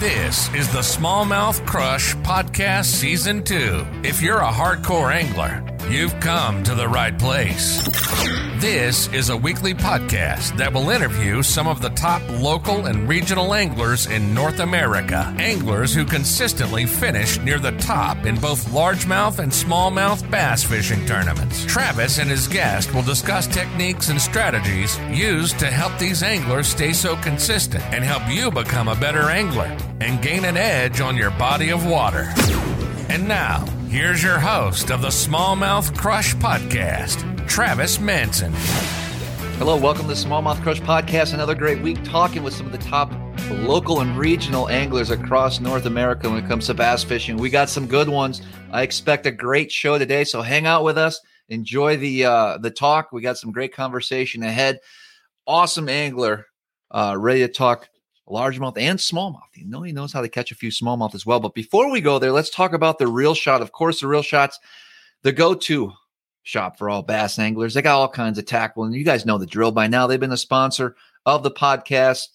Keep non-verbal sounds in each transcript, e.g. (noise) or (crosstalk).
This is the Smallmouth Crush Podcast Season 2. If you're a hardcore angler, you've come to the right place. This is a weekly podcast that will interview some of the top local and regional anglers in North America. Anglers who consistently finish near the top in both largemouth and smallmouth bass fishing tournaments. Travis and his guest will discuss techniques and strategies used to help these anglers stay so consistent and help you become a better angler and gain an edge on your body of water. And now, here's your host of the Smallmouth Crush Podcast, Travis Manson. Hello, welcome to the Smallmouth Crush Podcast. Another great week talking with some of the top local and regional anglers across North America when it comes to bass fishing. We got some good ones. I expect a great show today, so hang out with us. Enjoy the uh, the talk. We got some great conversation ahead. Awesome angler, uh, ready to talk largemouth and smallmouth. You know, he knows how to catch a few smallmouth as well. But before we go there, let's talk about the Reel Shot. Of course, the Reel Shot's the go-to shop for all bass anglers. They got all kinds of tackle, and you guys know the drill by now. They've been a sponsor of the podcast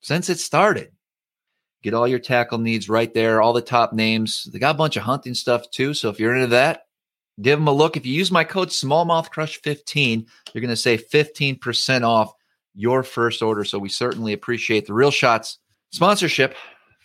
since it started. Get all your tackle needs right there, all the top names. They got a bunch of hunting stuff too. So if you're into that, give them a look. If you use my code smallmouthcrush15, you're going to save 15% off your first order. So we certainly appreciate the Reel Shots sponsorship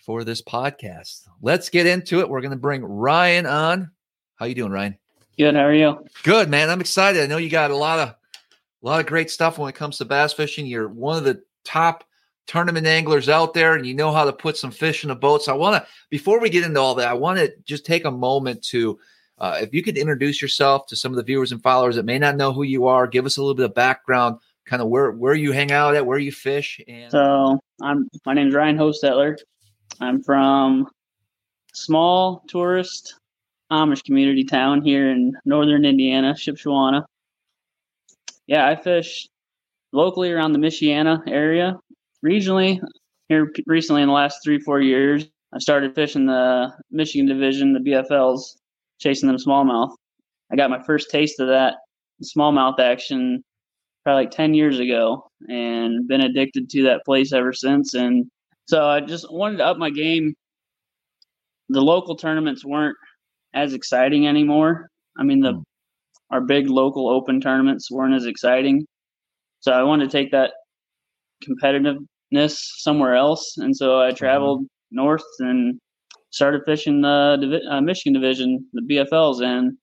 for this podcast. Let's get into it. We're going to bring Ryan on. How you doing, Ryan? Good. How are you? Good, man. I'm excited. I know you got a lot of a lot of great stuff when it comes to bass fishing. You're one of the top tournament anglers out there, and you know how to put some fish in a boat. So I want to, before we get into all that, I want to just take a moment to, uh, if you could introduce yourself to some of the viewers and followers that may not know who you are, give us a little bit of background kind of where where you hang out at, where you fish. And so I'm my name is Ryan Hochstetler. I'm from small tourist Amish community town here in northern Indiana, Shipshewana. Yeah, I fish locally around the Michiana area. Regionally, here recently in the last three four years, I started fishing the Michigan division, the BFLs, chasing them smallmouth. I got my first taste of that smallmouth action probably like 10 years ago and been addicted to that place ever since. And so I just wanted to up my game. The local tournaments weren't as exciting anymore. I mean, the mm. our big local open tournaments weren't as exciting. So I wanted to take that competitiveness somewhere else. And so I mm-hmm. traveled north and started fishing the uh, Michigan division, the BFLs. And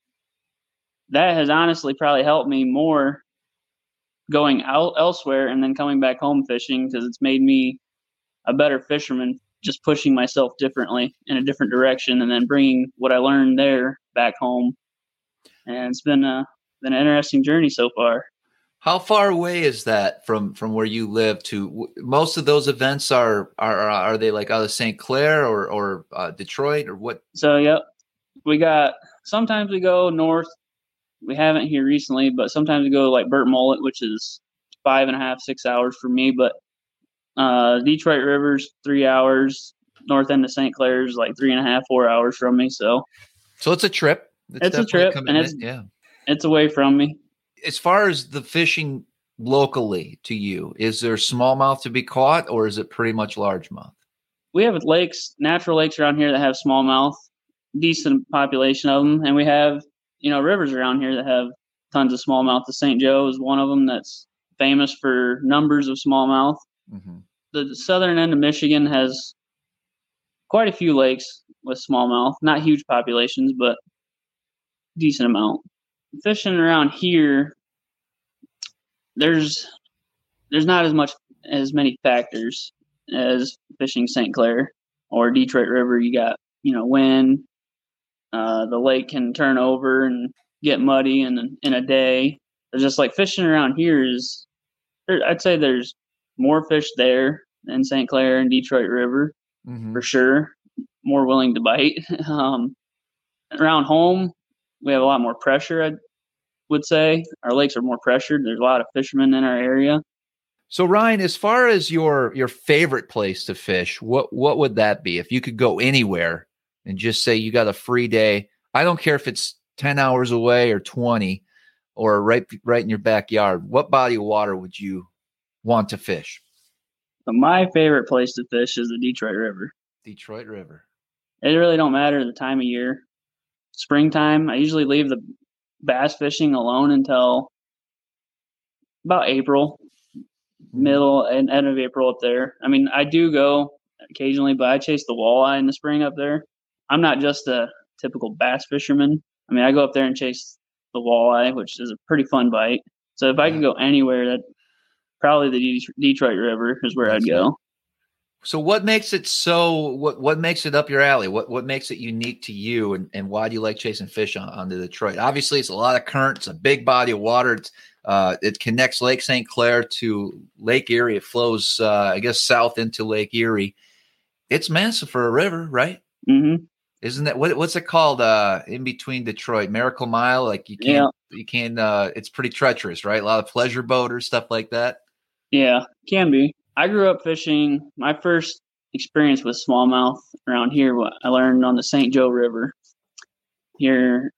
that has honestly probably helped me more going out elsewhere and then coming back home fishing because it's made me a better fisherman just pushing myself differently in a different direction and then bringing what I learned there back home. And it's been a been an interesting journey so far. How far away is that from from where you live to most of those events are are are they like out of St. Clair or or uh, Detroit or what? So yep. We got sometimes we go north we haven't here recently, but sometimes we go like Burt Mullet, which is five and a half, six hours for me. But uh, Detroit Rivers, three hours. North end of St. Clair's like three and a half, four hours from me. So, so it's a trip. It's, it's a trip, and it's in. yeah, it's away from me. As far as the fishing locally to you, is there smallmouth to be caught, or is it pretty much largemouth? We have lakes, natural lakes around here that have smallmouth, decent population of them, and we have you know rivers around here that have tons of smallmouth. The St. Joe is one of them that's famous for numbers of smallmouth. Mm-hmm. The southern end of Michigan has quite a few lakes with smallmouth, not huge populations, but decent amount. Fishing around here, there's there's not as much as many factors as fishing St. Clair or Detroit River. You got you know wind, uh, the lake can turn over and get muddy in in a day. It's just like fishing around here is, I'd say there's more fish there than St. Clair and Detroit River mm-hmm. for sure. More willing to bite. (laughs) um, around home, we have a lot more pressure. I would say our lakes are more pressured. There's a lot of fishermen in our area. So Ryan, as far as your your favorite place to fish, what what would that be if you could go anywhere and just say you got a free day. I don't care if it's 10 hours away or 20 or right right in your backyard. What body of water would you want to fish? my favorite place to fish is the Detroit River. Detroit River. It really don't matter the time of year. Springtime, I usually leave the bass fishing alone until about April, Mm-hmm. middle and end of April up there. I mean, I do go occasionally, but I chase the walleye in the spring up there. I'm not just a typical bass fisherman. I mean, I go up there and chase the walleye, which is a pretty fun bite. So if I could go anywhere, that probably the Detroit River is where I'd go. So what makes it so what what makes it up your alley? What what makes it unique to you and, and why do you like chasing fish on, on the Detroit? Obviously it's a lot of current, it's a big body of water. It's uh, it connects Lake St. Clair to Lake Erie. It flows uh, I guess south into Lake Erie. It's massive for a river, right? hmm Isn't that what what's it called uh in between Detroit? Miracle Mile? Like you can't you can't uh it's pretty treacherous, right? A lot of pleasure boaters, stuff like that. Yeah, can be. I grew up fishing. My first experience with smallmouth around here, what I learned on the St. Joe River here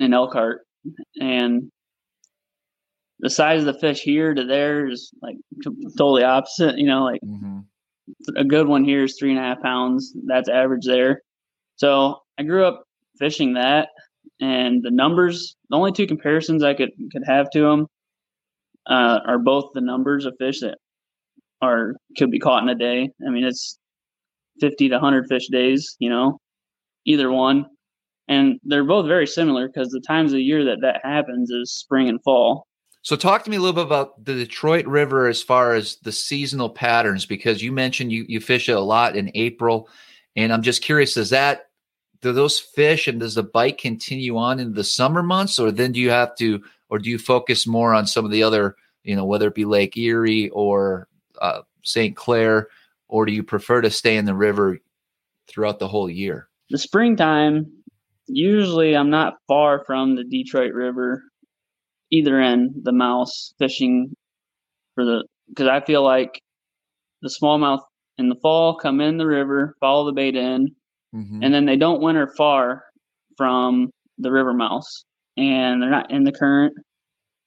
in Elkhart, and the size of the fish here to there is like totally opposite. You know, like Mm-hmm. a good one here is three and a half pounds. That's average there. So I grew up fishing that, and the numbers. The only two comparisons I could could have to them uh, are both the numbers of fish that are could be caught in a day. I mean, it's fifty to hundred fish days. You know, either one, and they're both very similar because the times of year that that happens is spring and fall. So talk to me a little bit about the Detroit River as far as the seasonal patterns, because you mentioned you, you fish it a lot in April. And I'm just curious, does that do those fish and does the bite continue on in the summer months, or then do you have to, or do you focus more on some of the other, you know, whether it be Lake Erie or uh, St. Clair, or do you prefer to stay in the river throughout the whole year? the springtime, usually I'm not far from the Detroit River, either end, the mouse fishing for the because I feel like the smallmouth in the fall come in the river, follow the bait in, Mhm. and then they don't winter far from the river mouse, and they're not in the current.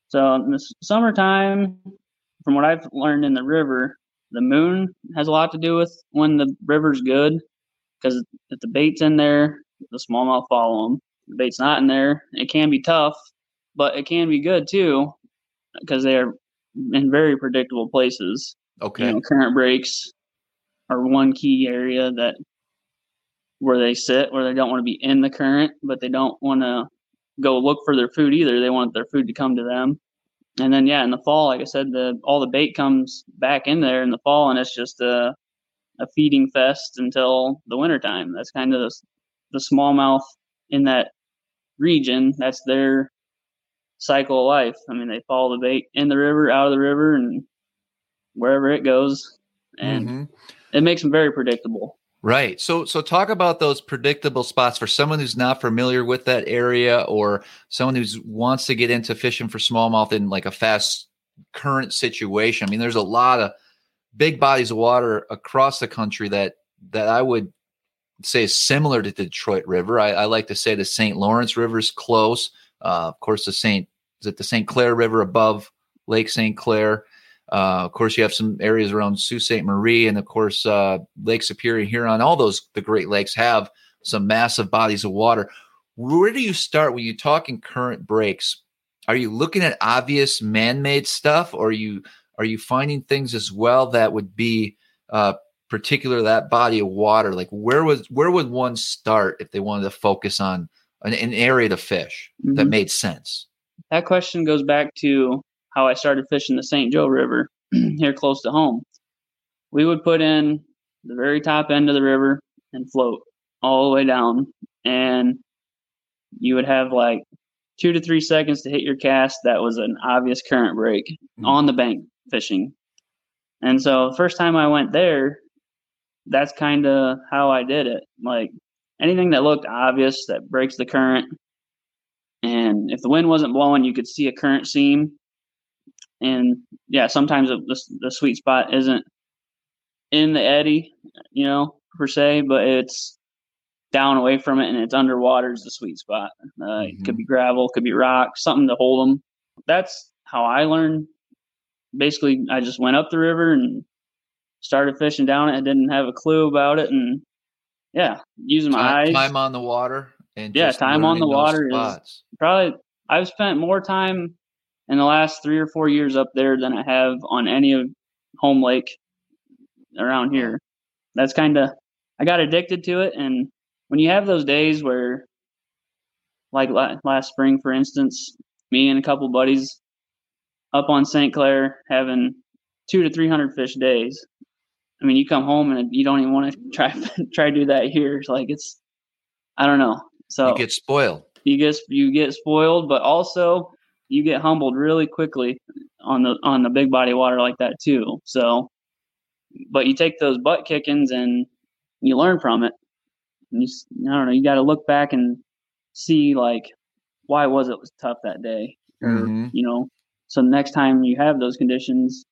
So in the summertime, from what I've learned in the river, the moon has a lot to do with when the river's good, because if the bait's in there, the smallmouth follow them. The bait's not in there, it can be tough, but it can be good too, because they are in very predictable places okay. you know, current breaks are one key area that where they sit where they don't want to be in the current but they don't want to go look for their food either. They want their food to come to them. And then yeah in the fall like i said the all the bait comes back in there in the fall and it's just a a feeding fest until the wintertime that's kind of the, the smallmouth in that region. That's their cycle of life. I mean they follow the bait in the river out of the river and wherever it goes. And Mhm. it makes them very predictable Right. So so talk about those predictable spots for someone who's not familiar with that area or someone who wants to get into fishing for smallmouth in like a fast current situation. I mean, there's a lot of big bodies of water across the country that that I would say is similar to the Detroit River. I, I like to say the St. Lawrence River is close. Uh, of course, the St. Is it the St. Clair River above Lake St. Clair? Uh, of course, you have some areas around Sault Ste. Marie, and of course, uh, Lake Superior, Huron. All those the Great Lakes have some massive bodies of water. Where do you start when you're talking current breaks? Are you looking at obvious man-made stuff, or are you are you finding things as well that would be uh, particular that body of water? Like where was where would one start if they wanted to focus on an, an area to fish that Mhm. made sense? that question goes back to how I started fishing the St. Joe River (clears throat) here close to home. We would put in the very top end of the river and float all the way down, and you would have like two to three seconds to hit your cast. That was an obvious current break Mm. on the bank fishing. And so, first time I went there, that's kind of how I did it. Like anything that looked obvious that breaks the current, and if the wind wasn't blowing, you could see a current seam. And yeah, sometimes the, the, sweet spot isn't in the eddy, you know, per se, but it's down away from it and it's underwater is the sweet spot. Uh, It could be gravel, could be rock, something to hold them. That's how I learned. Basically, I just went up the river and started fishing down it. I didn't have a clue about it, and yeah, using my time, eyes. time on the water and Yeah, just time on the water is- Probably, I've spent more time in the last three or four years up there than I have on any of home lake around here. That's kind of I got addicted to it, and when you have those days where, like la- last spring, for instance, me and a couple buddies up on St. Clair having two to three hundred fish days. I mean, you come home and you don't even want to (laughs) try try to do that here. It's like it's, I don't know. So You get spoiled. you get you get spoiled, but also you get humbled really quickly on the on the big body water like that too. So, but you take those butt kickings and you learn from it. And you, I don't know. You got to look back and see like why was it was tough that day, or Mhm. you know. So next time you have those conditions,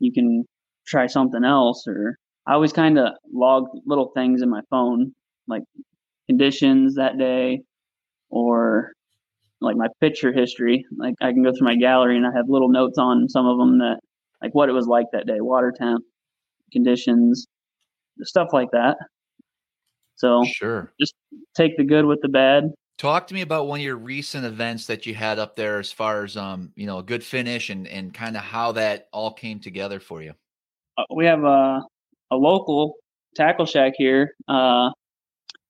you can try something else. Or I always kind of log little things in my phone, like conditions that day, or like my picture history. Like I can go through my gallery and I have little notes on some of them that like what it was like that day, water temp, conditions, stuff like that. So Sure. Just take the good with the bad. Talk to me about one of your recent events that you had up there as far as um, you know, a good finish and and kind of how that all came together for you. Uh, we have a a local tackle shack here. Uh,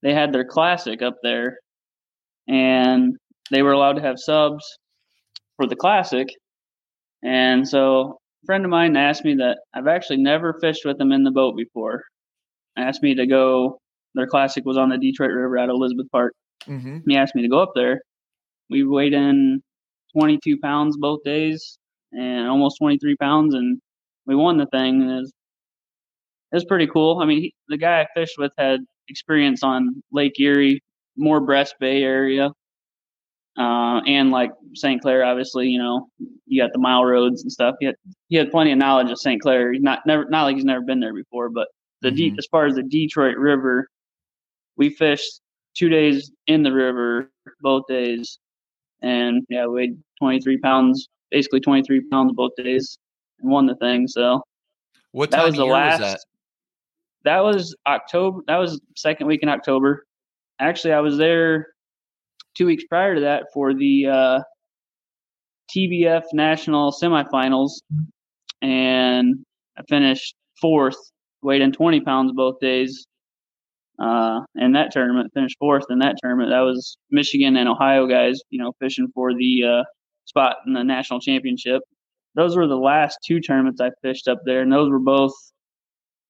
they had their classic up there, and they were allowed to have subs for the classic. And so, a friend of mine asked me that I've actually never fished with them in the boat before. Asked me to go. Their classic was on the Detroit River at Elizabeth Park. Mm-hmm. He asked me to go up there. We weighed in 22 pounds both days and almost 23 pounds, and we won the thing. And it was, it was pretty cool. I mean, he, the guy I fished with had experience on Lake Erie, more Brest Bay area, uh, and like St. Clair. Obviously, you know, you got the mile roads and stuff. He had he had plenty of knowledge of St. Clair. He's not never not like he's never been there before, but the deep Mhm. as far as the Detroit River, we fished two days in the river both days, and yeah, we weighed 23 pounds, basically 23 pounds both days, and won the thing. So What that time was the last. was that? that was October. That was second week in October. Actually, I was there two weeks prior to that for the uh, TBF national semifinals, and I finished fourth, weighed in 20 pounds both days. Uh, in that tournament, finished fourth in that tournament. That was Michigan and Ohio guys, you know, fishing for the uh, spot in the national championship. Those were the last two tournaments I fished up there, and those were both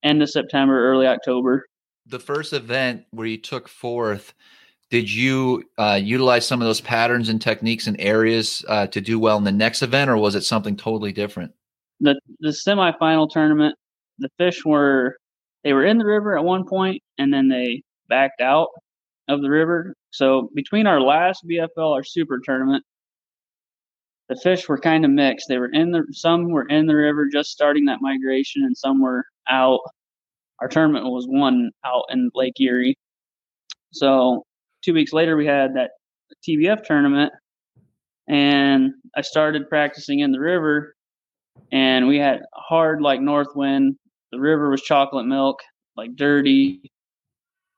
end of September, early October. The first event where you took fourth, did you uh, utilize some of those patterns and techniques and areas uh, to do well in the next event, or was it something totally different? The the semifinal tournament, the fish were they were in the river at one point and then they backed out of the river. So between our last BFL, our super tournament, the fish were kind of mixed. They were in the some were in the river just starting that migration and some were out. Our tournament was one out in Lake Erie. So two weeks later we had that TBF tournament and I started practicing in the river and we had hard like north wind. The river was chocolate milk, like dirty.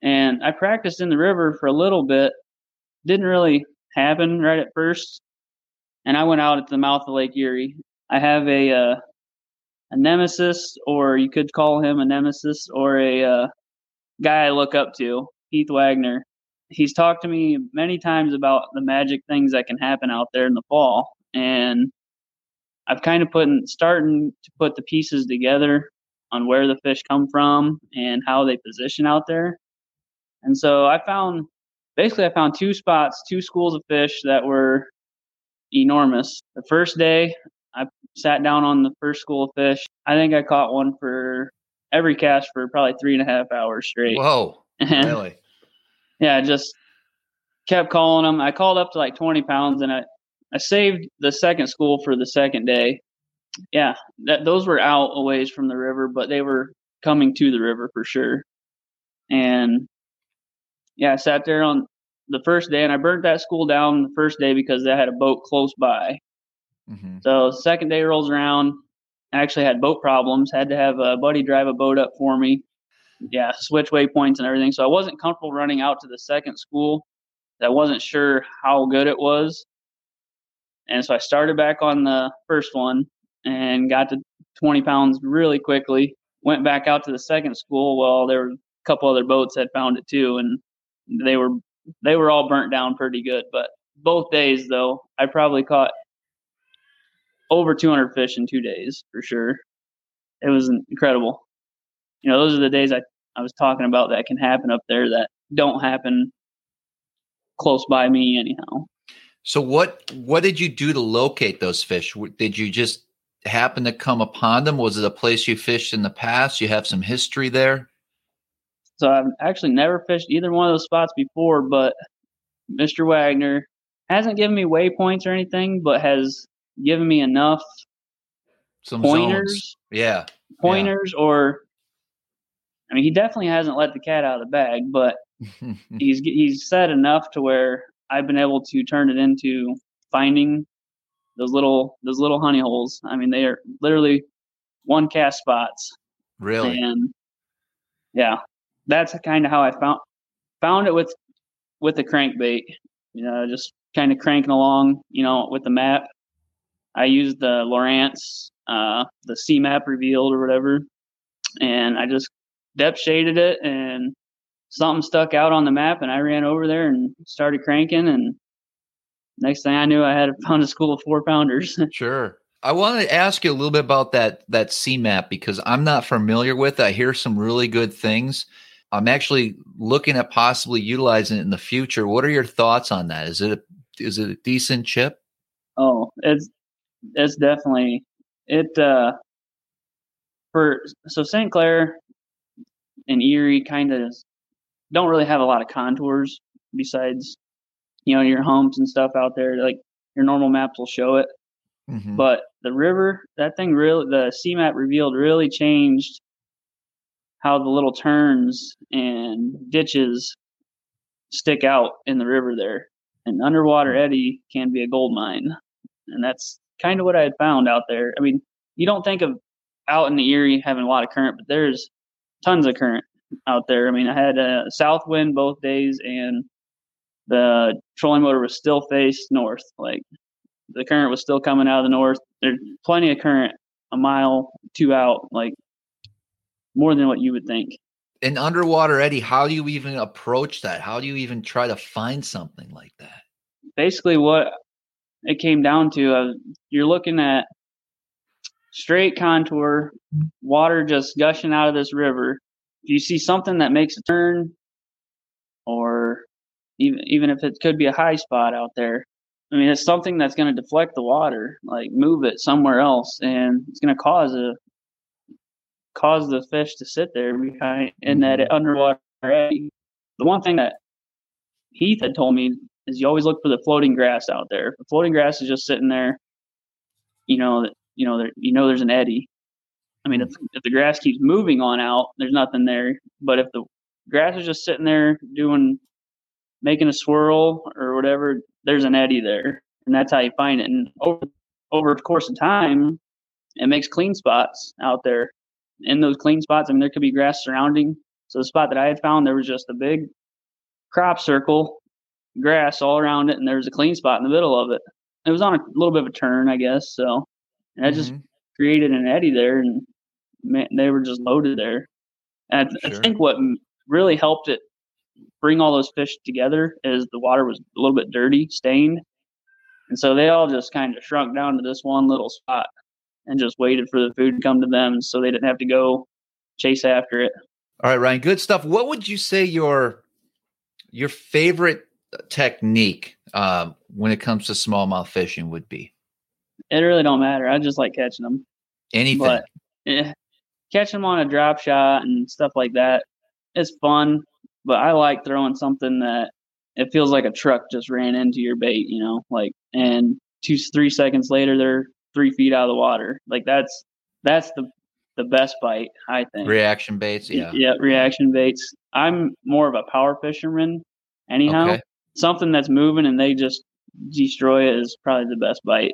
And I practiced in the river for a little bit. Didn't really happen right at first. And I went out at the mouth of Lake Erie. I have a uh, a nemesis, or you could call him a nemesis, or a uh, guy I look up to, Heath Wagner. He's talked to me many times about the magic things that can happen out there in the fall, and I've kind of put starting to put the pieces together on where the fish come from and how they position out there. And so I found basically I found two spots, two schools of fish that were enormous. The first day I sat down on the first school of fish. I think I caught one for every cast for probably three and a half hours straight. Whoa, (laughs) really? Yeah, I just kept calling them. I called up to like 20 pounds and I, I saved the second school for the second day. Yeah, that those were out a ways from the river, but they were coming to the river for sure. And yeah, I sat there on the first day and I burnt that school down the first day because they had a boat close by. hmm So second day rolls around. I actually had boat problems. Had to have a buddy drive a boat up for me. Yeah, switch waypoints and everything. So I wasn't comfortable running out to the second school. I wasn't sure how good it was. And so I started back on the first one and got to 20 pounds really quickly. Went back out to the second school. Well, there were a couple other boats that found it too, and they were they were all burnt down pretty good. But both days though, I probably caught over 200 fish in two days for sure. It was incredible. You know, those are the days I, I was talking about that can happen up there that don't happen close by me anyhow. So what what did you do to locate those fish? Did you just happen to come upon them? Was it a place you fished in the past? You have some history there? So I've actually never fished either one of those spots before, but Mr. Wagner hasn't given me waypoints or anything, but has given me enough some pointers. Zones. Yeah. Pointers yeah. or I mean he definitely hasn't let the cat out of the bag, but (laughs) he's he's said enough to where I've been able to turn it into finding those little those little honey holes. I mean they are literally one cast spots. Really? And yeah, that's kind of how I found found it with with the crankbait. You know, just kind of cranking along, you know, with the map I used the Lowrance, uh, the C map revealed or whatever, and I just depth shaded it and something stuck out on the map and I ran over there and started cranking and next thing I knew I had a found a school of four pounders. (laughs) sure. I wanted to ask you a little bit about that that C map because I'm not familiar with it. I hear some really good things. I'm actually looking at possibly utilizing it in the future. What are your thoughts on that? Is it a, is it a decent chip? Oh, it's it's definitely it uh for so St. Clair and Erie kind of don't really have a lot of contours besides you know your humps and stuff out there like your normal maps will show it mm-hmm. but the river that thing really the C map revealed really changed how the little turns and ditches stick out in the river there and underwater hmm. eddy can be a gold mine and that's kind of what I had found out there. I mean, you don't think of out in the Erie having a lot of current, but there's tons of current out there. I mean, I had a south wind both days, and the trolling motor was still faced north. Like the current was still coming out of the north. There's plenty of current a mile, two out, like more than what you would think. In underwater eddy, how do you even approach that? How do you even try to find something like that? Basically, what it came down to uh, you're looking at straight contour, water just gushing out of this river. If you see something that makes a turn, or even even if it could be a high spot out there, I mean, it's something that's going to deflect the water, like move it somewhere else, and it's going to cause a cause the fish to sit there behind in that mm-hmm. underwater eddy. The one thing that Heath had told me is you always look for the floating grass out there. The floating grass is just sitting there, you know you know there, you know there's an eddy. I mean, if hmm. if the grass keeps moving on out, there's nothing there. But if the grass is just sitting there doing making a swirl or whatever, there's an eddy there, and that's how you find it. And over over the course of time, it makes clean spots out there. In those clean spots, I mean, there could be grass surrounding. So the spot that I had found, there was just a big crop circle grass all around it, and there was a clean spot in the middle of it. It was on a little bit of a turn, I guess. So, and I just mm-hmm. created an eddy there, and man, they were just loaded there. And sure. I think what really helped it bring all those fish together is the water was a little bit dirty, stained, and so they all just kind of shrunk down to this one little spot and just waited for the food to come to them, so they didn't have to go chase after it. All right, Ryan, good stuff. What would you say your your favorite technique uh, when it comes to smallmouth fishing would be? It really don't matter. I just like catching them. Anything. But, yeah, catching them on a drop shot and stuff like that. It's fun, but I like throwing something that it feels like a truck just ran into your bait, you know, like and two three seconds later they're three feet out of the water. Like that's that's the the best bite, I think. Reaction baits, yeah. Yeah, reaction baits. I'm more of a power fisherman anyhow. Okay something that's moving and they just destroy it is probably the best bite.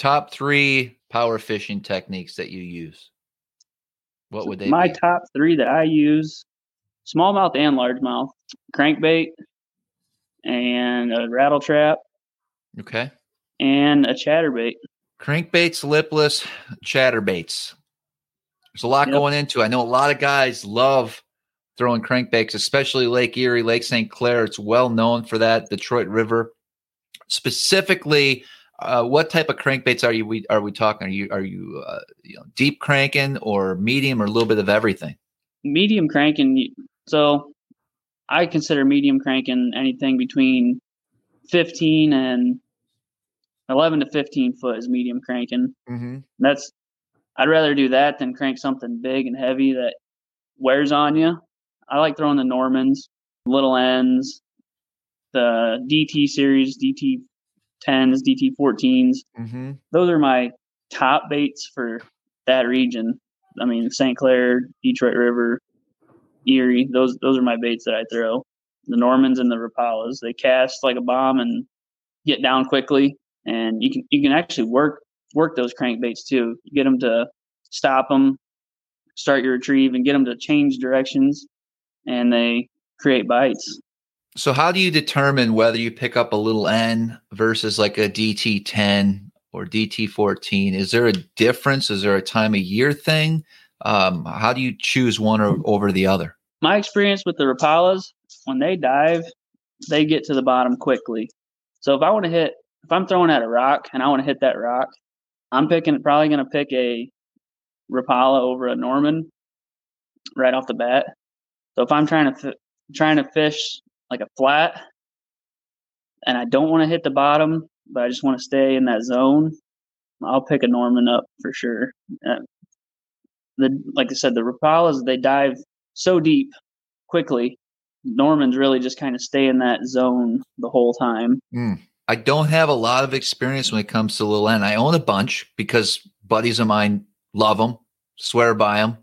Top three power fishing techniques that you use? What would they My be? top three that I use smallmouth and largemouth crankbait and a rattle trap Okay. and a chatterbait. Crankbaits, lipless, chatterbaits. There's a lot Yep. going into. it. I know a lot of guys love throwing crankbaits, especially Lake Erie, Lake St. Clair. It's well known for that. Detroit River, specifically. Uh, what type of crankbaits are you? We are we talking? Are you are you, uh, you know, deep cranking or medium or a little bit of everything? Medium cranking. So I consider medium cranking anything between 15 and 11 to 15 foot is medium cranking. Mm-hmm. That's I'd rather do that than crank something big and heavy that wears on you. I like throwing the Normans, Little Ns, the DT series, DT 10s, DT 14s. Mm-hmm. Those are my top baits for that region. I mean, St. Clair, Detroit River, Erie. Those those are my baits that I throw. The Normans and the Rapalas. They cast like a bomb and get down quickly, and you can you can actually work work those crankbaits too. You get them to stop them, start your retrieve, and get them to change directions, and they create bites. So, how do you determine whether you pick up a little N versus like a DT10 or DT14? Is there a difference? Is there a time of year thing? Um, how do you choose one or, over the other? My experience with the Rapalas, when they dive, they get to the bottom quickly. So if I want to hit, if I'm throwing at a rock and I want to hit that rock, I'm picking probably going to pick a Rapala over a Norman right off the bat. So if I'm trying to fi- trying to fish like a flat and I don't want to hit the bottom, but I just want to stay in that zone, I'll pick a Norman up for sure. Uh, the like I said, the Rapalas they dive so deep quickly. Normans really just kind of stay in that zone the whole time. I don't have a lot of experience when it comes to little N. I own a bunch because buddies of mine love them, swear by them,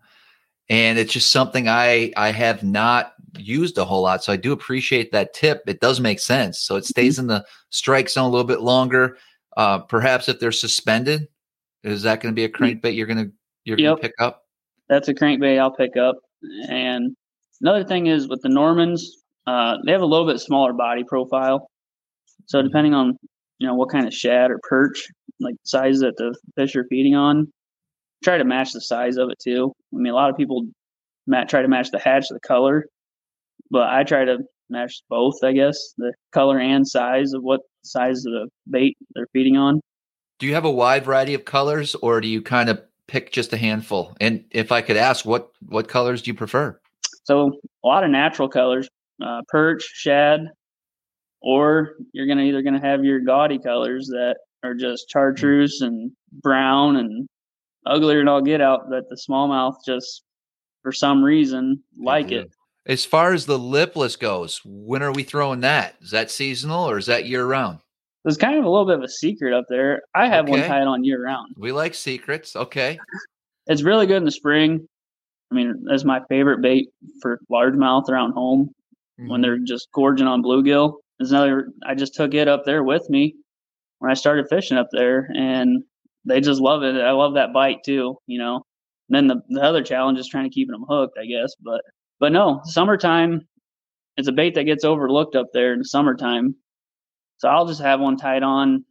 and it's just something I I have not used a whole lot. So I do appreciate that tip. It does make sense. So it stays in the strike zone a little bit longer. Uh, perhaps if they're suspended, is that going to be a crankbait you're going to you're going to pick up? That's a crankbait I'll pick up. And another thing is with the Normans, uh, they have a little bit smaller body profile. So depending on you know what kind of shad or perch, like size that the fish are feeding on, try to match the size of it too. I mean, a lot of people try to match the hatch the color, but I try to match both. I guess the color and size of what size of the bait they're feeding on. Do you have a wide variety of colors, or do you kind of pick just a handful? And if I could ask, what what colors do you prefer? So a lot of natural colors, uh, perch, shad, or you're gonna either gonna have your gaudy colors that are just chartreuse and brown and uglier than all get out that the smallmouth just for some reason like it. As far as the lipless goes, when are we throwing that? Is that seasonal or is that year round? There's kind of a little bit of a secret up there. I have one tied on year round. We like secrets. Okay. It's really good in the spring. I mean, that's my favorite bait for largemouth around home. Mm-hmm. when they're just gorging on bluegill. There's another. I just took it up there with me when I started fishing up there, and they just love it. I love that bite too, you know. And then the, the other challenge is trying to keep them hooked, I guess. But but no, summertime, it's a bait that gets overlooked up there in the summertime. So I'll just have one tied on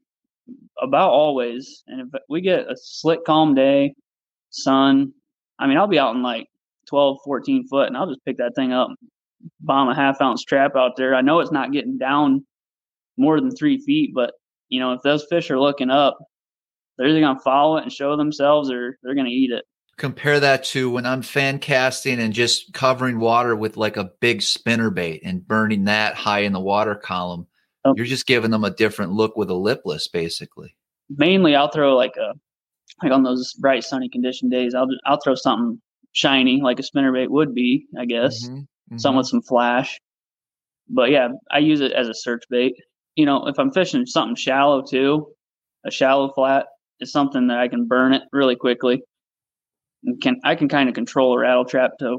about always. And if we get a slick, calm day, sun, I mean, I'll be out in like 12, 14 foot, and I'll just pick that thing up, bomb a half ounce trap out there. I know it's not getting down more than three feet, but you know, if those fish are looking up, they're either gonna follow it and show themselves, or they're gonna eat it. Compare that to when I'm fan casting and just covering water with like a big spinner bait and burning that high in the water column. Oh. You're just giving them a different look with a lipless, basically. Mainly, I'll throw like a like on those bright sunny condition days. I'll I'll throw something shiny like a spinner bait would be, I guess. Mhm, mhm. some with some flash. But yeah, I use it as a search bait. You know, if I'm fishing something shallow too, a shallow flat is something that I can burn it really quickly. Can I can kind of control a rattle trap to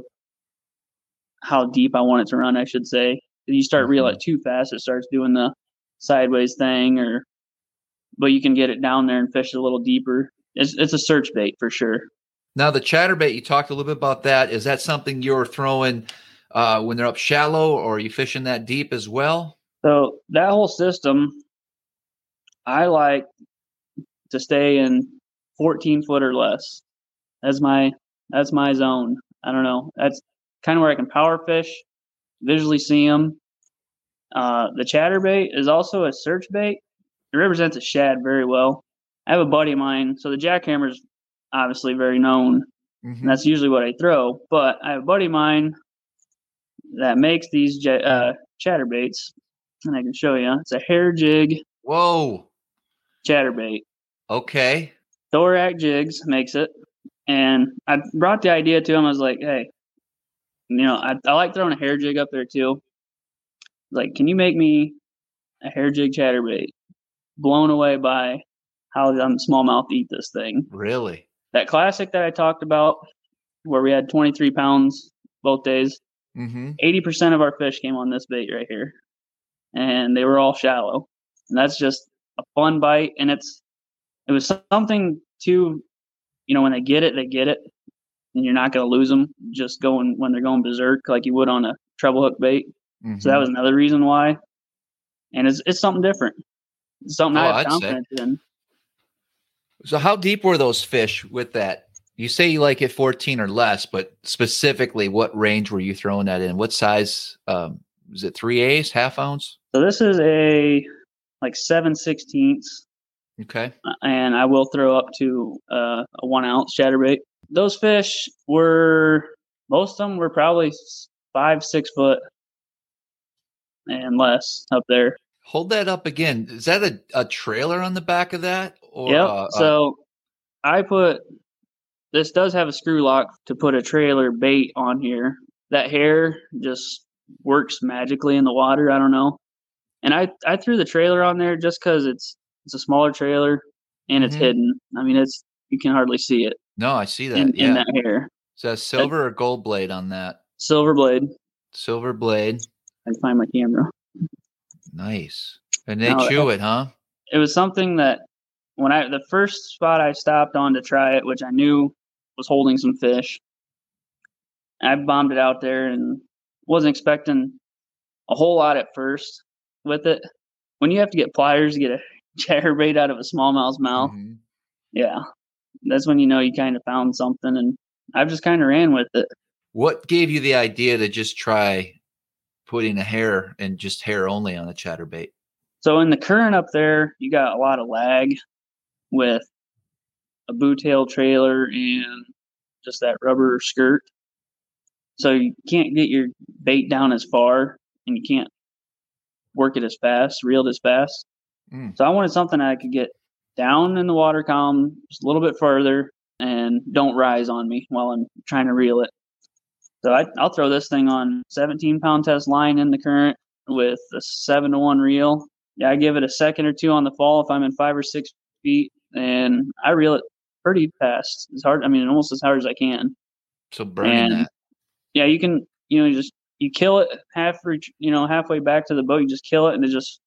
how deep I want it to run, I should say. If you start reeling it too fast, it starts doing the sideways thing or but you can get it down there and fish it a little deeper it's it's a search bait for sure. Now the chatterbait, you talked a little bit about that. Is that something you're throwing uh, when they're up shallow, or are you fishing that deep as well? So that whole system, I like to stay in 14 foot or less. That's my that's my zone. I don't know. That's kind of where I can power fish, visually see them. Uh, the chatterbait is also a search bait. It represents a shad very well. I have a buddy of mine, so the jackhammer is obviously very known, Mhm. and that's usually what I throw. But I have a buddy of mine that makes these ja- uh, chatterbaits, and I can show you. It's a hair jig Whoa. chatterbait. Okay. Thoraks Jigs makes it, and I brought the idea to him. I was like, "Hey, you know, I, I like throwing a hair jig up there too. Like, can you make me a hair jig chatterbait?" Blown away by how the smallmouth eat this thing. Really? That classic that I talked about, where we had 23 pounds both days. Mm-hmm. 80% of our fish came on this bait right here, and they were all shallow. And that's just a fun bite, and it's it was something to, you know, when they get it, they get it, and you're not going to lose them just going when they're going berserk like you would on a treble hook bait. So Mm-hmm. that was another reason why, and it's it's something different. It's something Oh, I have confidence in. So how deep were those fish with that? You say you like it 14 or less, but specifically, what range were you throwing that in? What size? Um, is it three A's, half ounce? So this is a like seven sixteenths Okay. and I will throw up to uh, a one ounce chatterbait. Those fish were most of them were probably five six foot and less up there. Hold that up again. Is that a, a trailer on the back of that? Or yep. uh, uh, so I put this does have a screw lock to put a trailer bait on here. That hair just works magically in the water. I don't know. And I I threw the trailer on there just because it's it's a smaller trailer and it's Mhm. hidden. I mean it's you can hardly see it no, I see that. in, yeah. in that hair. That silver or gold blade on that? Silver blade. Silver blade. I find my camera. Nice. And they No, chew it, huh? It was something that when I the first spot I stopped on to try it, which I knew was holding some fish, I bombed it out there and wasn't expecting a whole lot at first with it. When you have to get pliers to get a (laughs) chatterbait out of a smallmouth's mouth, Mhm. yeah, that's when you know you kind of found something. And I've just kind of ran with it. What gave you the idea to just try putting a hair and just hair only on a chatterbait? So in the current up there, you got a lot of lag with a boot tail trailer and just that rubber skirt. So you can't get your bait down as far and you can't work it as fast, reel it as fast. Mm. So I wanted something I could get down in the water column just a little bit further and don't rise on me while I'm trying to reel it. So I, I'll throw this thing on 17 pound test line in the current with a seven to one reel. Yeah, I give it a second or two on the fall if I'm in five or six feet, and I reel it pretty fast. It's hard. I mean, almost as hard as I can. So burning And- that. Yeah, you can. You know, you just you kill it half. You know, halfway back to the boat, you just kill it, and it just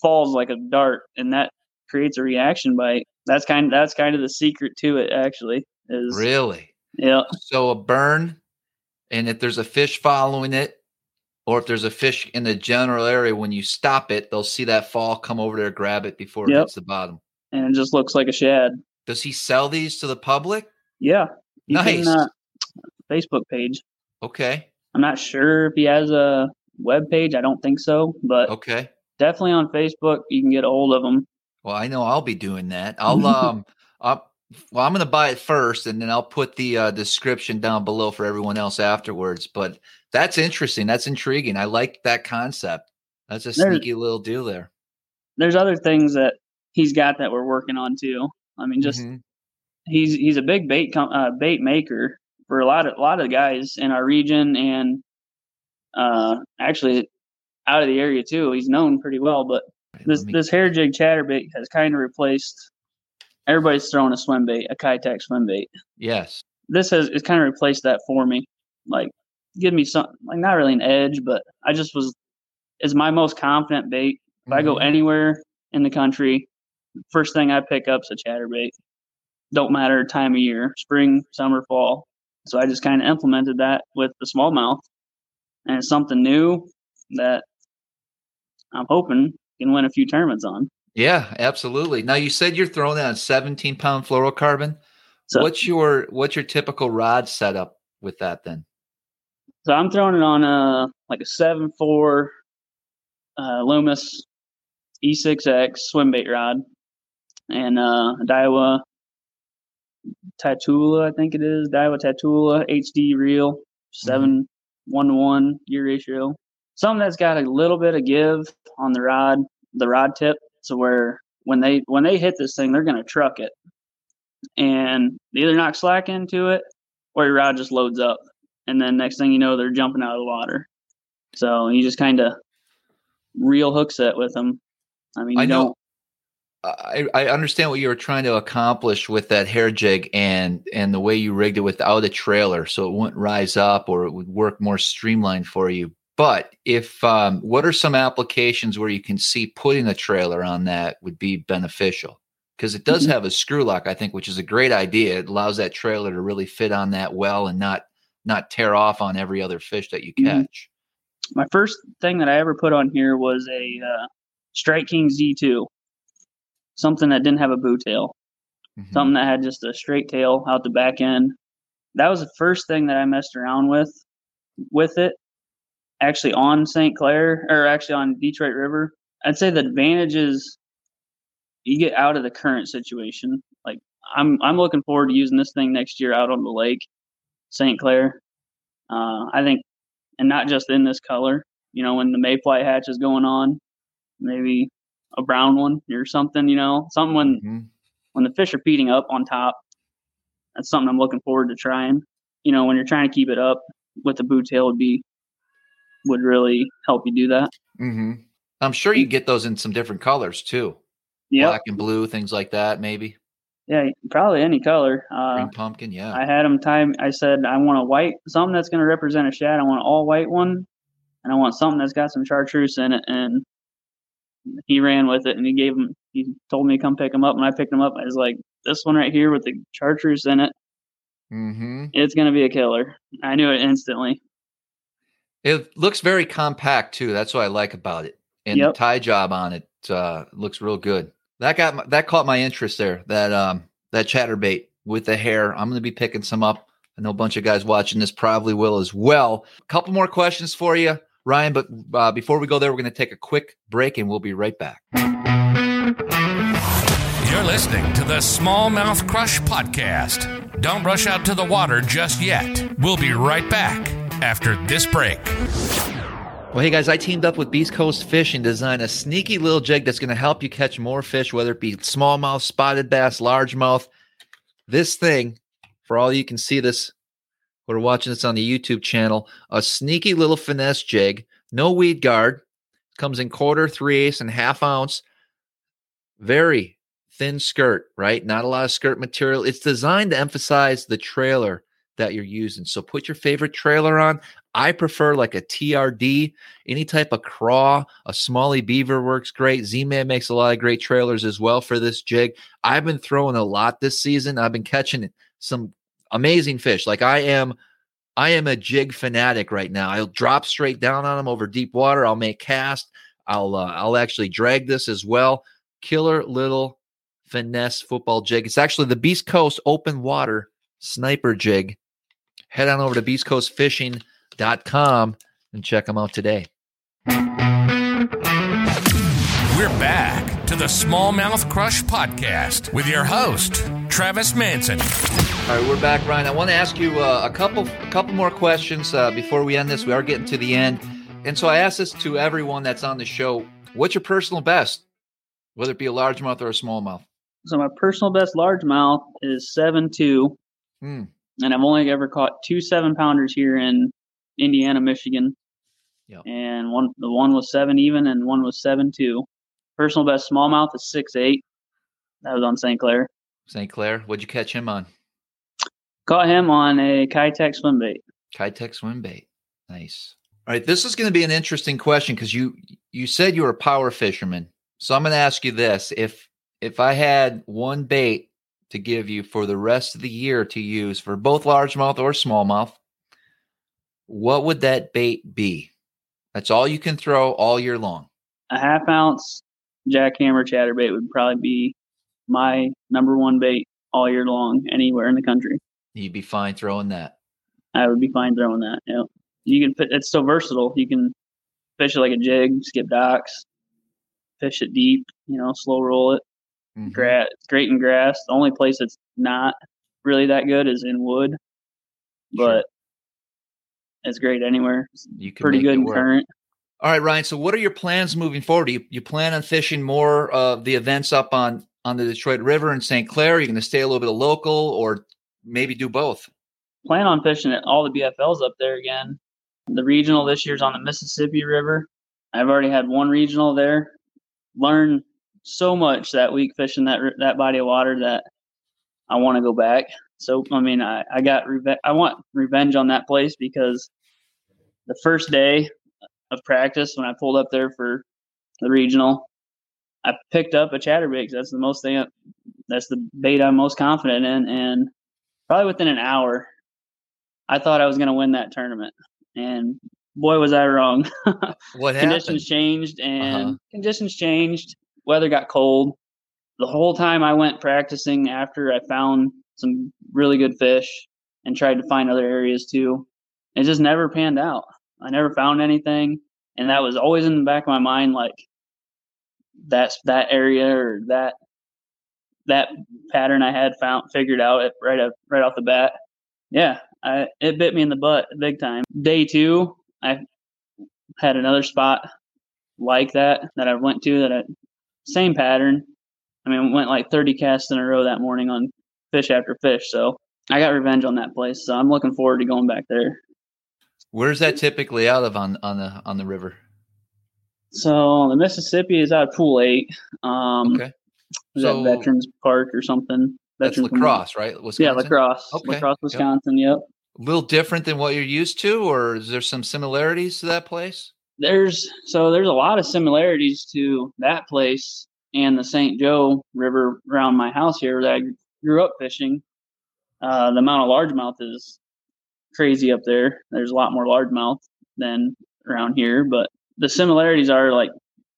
falls like a dart, and that creates a reaction bite. That's kind. That's kind of the secret to it. Actually, is Really? yeah. So a burn, and if there's a fish following it, or if there's a fish in the general area, when you stop it, they'll see that fall, come over there, grab it before it Yep. hits the bottom. and it just looks like a shad. Does he sell these to the public? Yeah. You Nice. Can, uh, Facebook page. Okay. I'm not sure if he has a web page. I don't think so, but Okay. Definitely on Facebook you can get a hold of them. Well, I know I'll be doing that. I'll (laughs) um, I'll, well, I'm going to buy it first, and then I'll put the uh, description down below for everyone else afterwards. But that's interesting. That's intriguing. I like that concept. That's a sneaky little deal there. There's other things that he's got that we're working on too. I mean, just Mhm. he's he's a big bait com- uh, bait maker for a lot of a lot of guys in our region and uh, actually out of the area too. He's known pretty well, but Right, this me- this hair jig chatterbait has kind of replaced. Everybody's throwing a swim bait, a Keitech swim bait. yes. This has it's kind of replaced that for me. Like, give me some like not really an edge, but I just was is my most confident bait. If I go Mhm. anywhere in the country, first thing I pick up is a chatterbait. don't matter time of year, spring, summer, fall. So I just kind of implemented that with the smallmouth, and it's something new that I'm hoping can win a few tournaments on. Yeah, absolutely. Now you said you're throwing on 17 pound fluorocarbon. So what's your what's your typical rod setup with that then? So I'm throwing it on a like a seven four uh, Loomis E6X swim bait rod and uh, a Daiwa Tatula, I think it is Daiwa Tatula HD reel, seven one to one gear ratio. Something that's got a little bit of give on the rod, the rod tip, so where when they when they hit this thing, they're gonna truck it, and either knock slack into it or your rod just loads up, and then next thing you know, they're jumping out of the water. So you just kind of reel hook set with them. I mean, I know. don't I, I understand what you were trying to accomplish with that hair jig and and the way you rigged it without a trailer, so it wouldn't rise up or it would work more streamlined for you. But if um, what are some applications where you can see putting a trailer on that would be beneficial? Because it does Mhm. have a screw lock, I think, which is a great idea. It allows that trailer to really fit on that well and not not tear off on every other fish that you Mhm. catch. my first thing that I ever put on here was a uh, Strike King Z2, something that didn't have a boot tail, Mhm. something that had just a straight tail out the back end. That was the first thing that I messed around with with it. Actually, on St. Clair or actually on Detroit River, I'd say the advantage is you get out of the current situation. Like I'm, I'm looking forward to using this thing next year out on the lake, St. Clair. Uh, I think and not just in this color. You know, when the mayfly hatch is going on, maybe a brown one or something. You know, something when Mhm. when the fish are feeding up on top. That's something I'm looking forward to trying. You know, when you're trying to keep it up with the boot tail would be would really help you do that. hmm I'm sure you get those in some different colors too. Yeah, Black and blue, things like that, maybe. yeah, probably any color. Uh, Green pumpkin, yeah. I had them time. I said I want a white, something that's going to represent a shad. I want an all white one, and I want something that's got some chartreuse in it. And he ran with it, and he gave him. He told me to come pick him up, and I picked him up. I was like, this one right here with the chartreuse in it, Mm-hmm. it's going to be a killer. I knew it instantly. It looks very compact too. That's what I like about it. And Yep. the tie job on it uh, looks real good. That got my, that caught my interest there. That um that chatterbait with the hair. I'm going to be picking some up. I know a bunch of guys watching this probably will as well. A couple more questions for you, Ryan. But uh, before we go there, we're going to take a quick break, and we'll be right back. You're listening to the Smallmouth Crush Podcast. Don't rush out to the water just yet. We'll be right back after this break. Well, hey guys, I teamed up with Beast Coast Fishing to design a sneaky little jig that's going to help you catch more fish, whether it be smallmouth, spotted bass, largemouth. This thing, for all you can see this, who are watching this on the YouTube channel, a sneaky little finesse jig, no weed guard, comes in quarter, three eighths, and half ounce. Very thin skirt, right? Not a lot of skirt material. It's designed to emphasize the trailer that you're using. So put your favorite trailer on. I prefer like a TRD, any type of craw, a Smallie Beaver works great. Z Man makes a lot of great trailers as well for this jig. I've been throwing a lot this season. I've been catching some amazing fish. Like I am, I am a jig fanatic right now. I'll drop straight down on them over deep water. I'll make cast. I'll uh, I'll actually drag this as well. Killer little finesse football jig. It's actually the Beast Coast open water sniper jig. Head on over to beastcoastfishing.com and check them out today. We're back to the Smallmouth Crush Podcast with your host, Travis Manson. All right, we're back, Ryan. I want to ask you uh, a couple a couple more questions uh, before we end this. We are getting to the end, and so I ask this to everyone that's on the show: What's your personal best, whether it be a largemouth or a smallmouth? So my personal best largemouth is seven two, Hmm. And I've only ever caught two seven pounders here in Indiana, Michigan. Yep. And one the one was seven even, and one was seven two. Personal best smallmouth is six eight. That was on St. Clair. St. Clair, what'd you catch him on? Caught him on a Keitech swim bait. Keitech swim bait. Nice. All right, this is going to be an interesting question because you you said you were a power fisherman. So I'm going to ask you this: if if I had one bait to give you for the rest of the year to use for both largemouth or smallmouth, what would that bait be? That's all you can throw all year long. A half ounce jackhammer chatterbait would probably be my number one bait all year long, anywhere in the country. You'd be fine throwing that. I would be fine throwing that. Yeah, you can. Put, it's so versatile. You can fish it like a jig, skip docks, fish it deep. You know, slow roll it. Mm-hmm. Grass, great in grass. The only place it's not really that good is in wood, but sure. it's great anywhere. You can pretty good in current. All right, Ryan. So, what are your plans moving forward? Do you, you plan on fishing more of the events up on on the Detroit River in St. Clair? Are you going to stay a little bit of local, or maybe do both? Plan on fishing at all the BFLs up there again. The regional this year's on the Mississippi River. I've already had one regional there. Learned so much that week fishing that that body of water that I want to go back. So I mean, I I got revenge. I want revenge on that place because the first day of practice when I pulled up there for the regional, I picked up a chatterbait. That's the most thing. That's the bait I'm most confident in, and probably within an hour, I thought I was going to win that tournament, and boy was I wrong. (laughs) what conditions changed, and uh-huh. conditions changed. Weather got cold. The whole time I went practicing after I found some really good fish and tried to find other areas too. It just never panned out. I never found anything, and that was always in the back of my mind, like that's that area or that that pattern I had found figured out right up, right off the bat. Yeah, I, it bit me in the butt big time. Day two, I had another spot like that that I went to that I, same pattern. I mean, went like 30 casts in a row that morning on fish after fish. So I got revenge on that place. So I'm looking forward to going back there. Where's that typically out of on on the on the river? So the Mississippi is out of Pool Eight. Um, okay. Is so that Veterans Park or something? Veterans that's La Crosse, right? Wisconsin? Yeah, La Crosse. Okay. La Crosse, Wisconsin. Yep. yep. A little different than what you're used to, or is there some similarities to that place? There's so there's a lot of similarities to that place and the St. Joe River around my house here that I grew up fishing. Uh, the amount of largemouth is crazy up there. There's a lot more largemouth than around here, but the similarities are like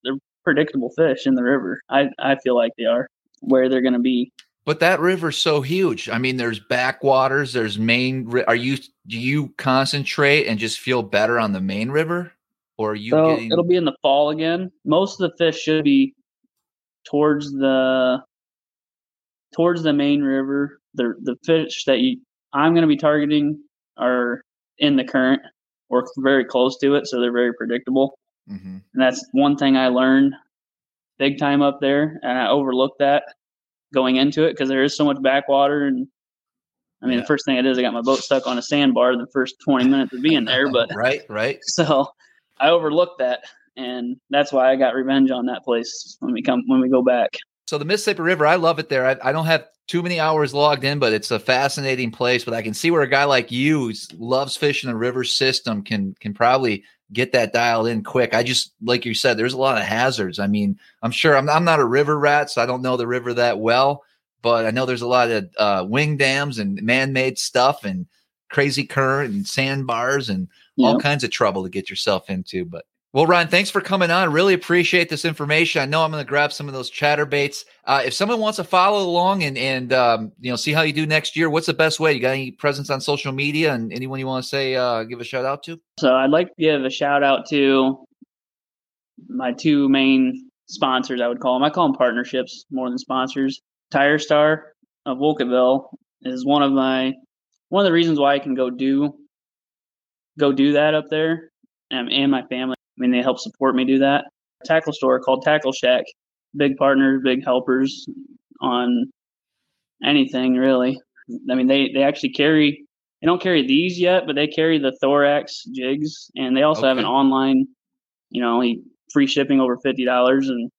they're predictable fish in the river. I I feel like they are where they're going to be. But that river's so huge. I mean, there's backwaters. There's main. Are you do you concentrate and just feel better on the main river, or are you? So getting... it'll be in the fall again. Most of the fish should be towards the towards the main river. The the fish that you I'm going to be targeting are in the current or very close to it, so they're very predictable. Mm-hmm. And that's one thing I learned big time up there, and I overlooked that going into it because there is so much backwater. And I mean, yeah. the first thing I did is I got my boat stuck on a sandbar the first 20 minutes of being there. But (laughs) right, right. (laughs) So I overlooked that, and that's why I got revenge on that place when we come when we go back. So the Mississippi River, I love it there. I, I don't have too many hours logged in, but it's a fascinating place. But I can see where a guy like you who loves fishing the river system can can probably get that dialed in quick. I just like you said, there's a lot of hazards. I mean, I'm sure I'm I'm not a river rat, so I don't know the river that well, but I know there's a lot of uh, wing dams and man-made stuff and crazy current and sandbars and all kinds of trouble to get yourself into. But well, Ryan, thanks for coming on. Really appreciate this information. I know I'm going to grab some of those chatterbaits. Uh, if someone wants to follow along and and um, you know see how you do next year, what's the best way? You got any presence on social media and anyone you want to say uh, give a shout out to? So I'd like to give a shout out to my two main sponsors. I would call them. I call them partnerships more than sponsors. Tire Star of Wolcottville is one of my one of the reasons why I can go do go do that up there and, and my family I mean, they help support me do that. tackle store called Tackle Shack, big partners, big helpers on anything really. I mean, they they actually carry. They don't carry these yet, but they carry the Thoraks jigs, and they also okay. have an online, you know, only free shipping over fifty dollars, and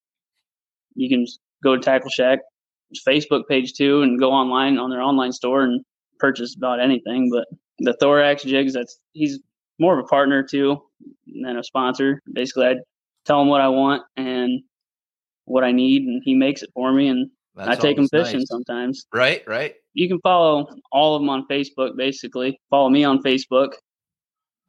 you can go to Tackle Shack Facebook page too, and go online on their online store and purchase about anything. But the Thoraks jigs, that's he's more of a partner too than a sponsor. Basically, I tell him what I want and what I need, and he makes it for me. And I take him fishing nice. sometimes. Right, right. You can follow all of them on Facebook. Basically, follow me on Facebook.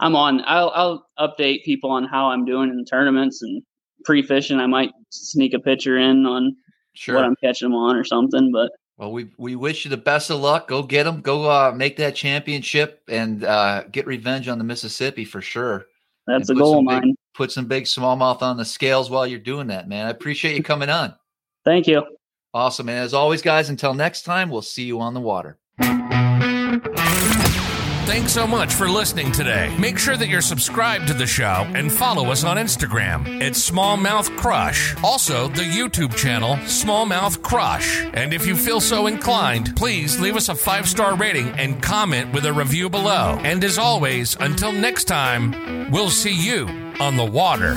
I'm on. I'll, I'll update people on how I'm doing in tournaments and pre-fishing. I might sneak a picture in on sure. what I'm catching them on or something. But well, we we wish you the best of luck. Go get them. Go uh, make that championship and uh, get revenge on the Mississippi for sure. That's a goal of mine. Big, put some big smallmouth on the scales while you're doing that, man. I appreciate you coming on. Thank you. Awesome. And as always, guys, until next time, we'll see you on the water. Thanks so much for listening today. Make sure that you're subscribed to the show and follow us on Instagram at Smallmouth Crush. Also, the YouTube channel Smallmouth Crush. And if you feel so inclined, please leave us a five star rating and comment with a review below. And as always, until next time, we'll see you on the water.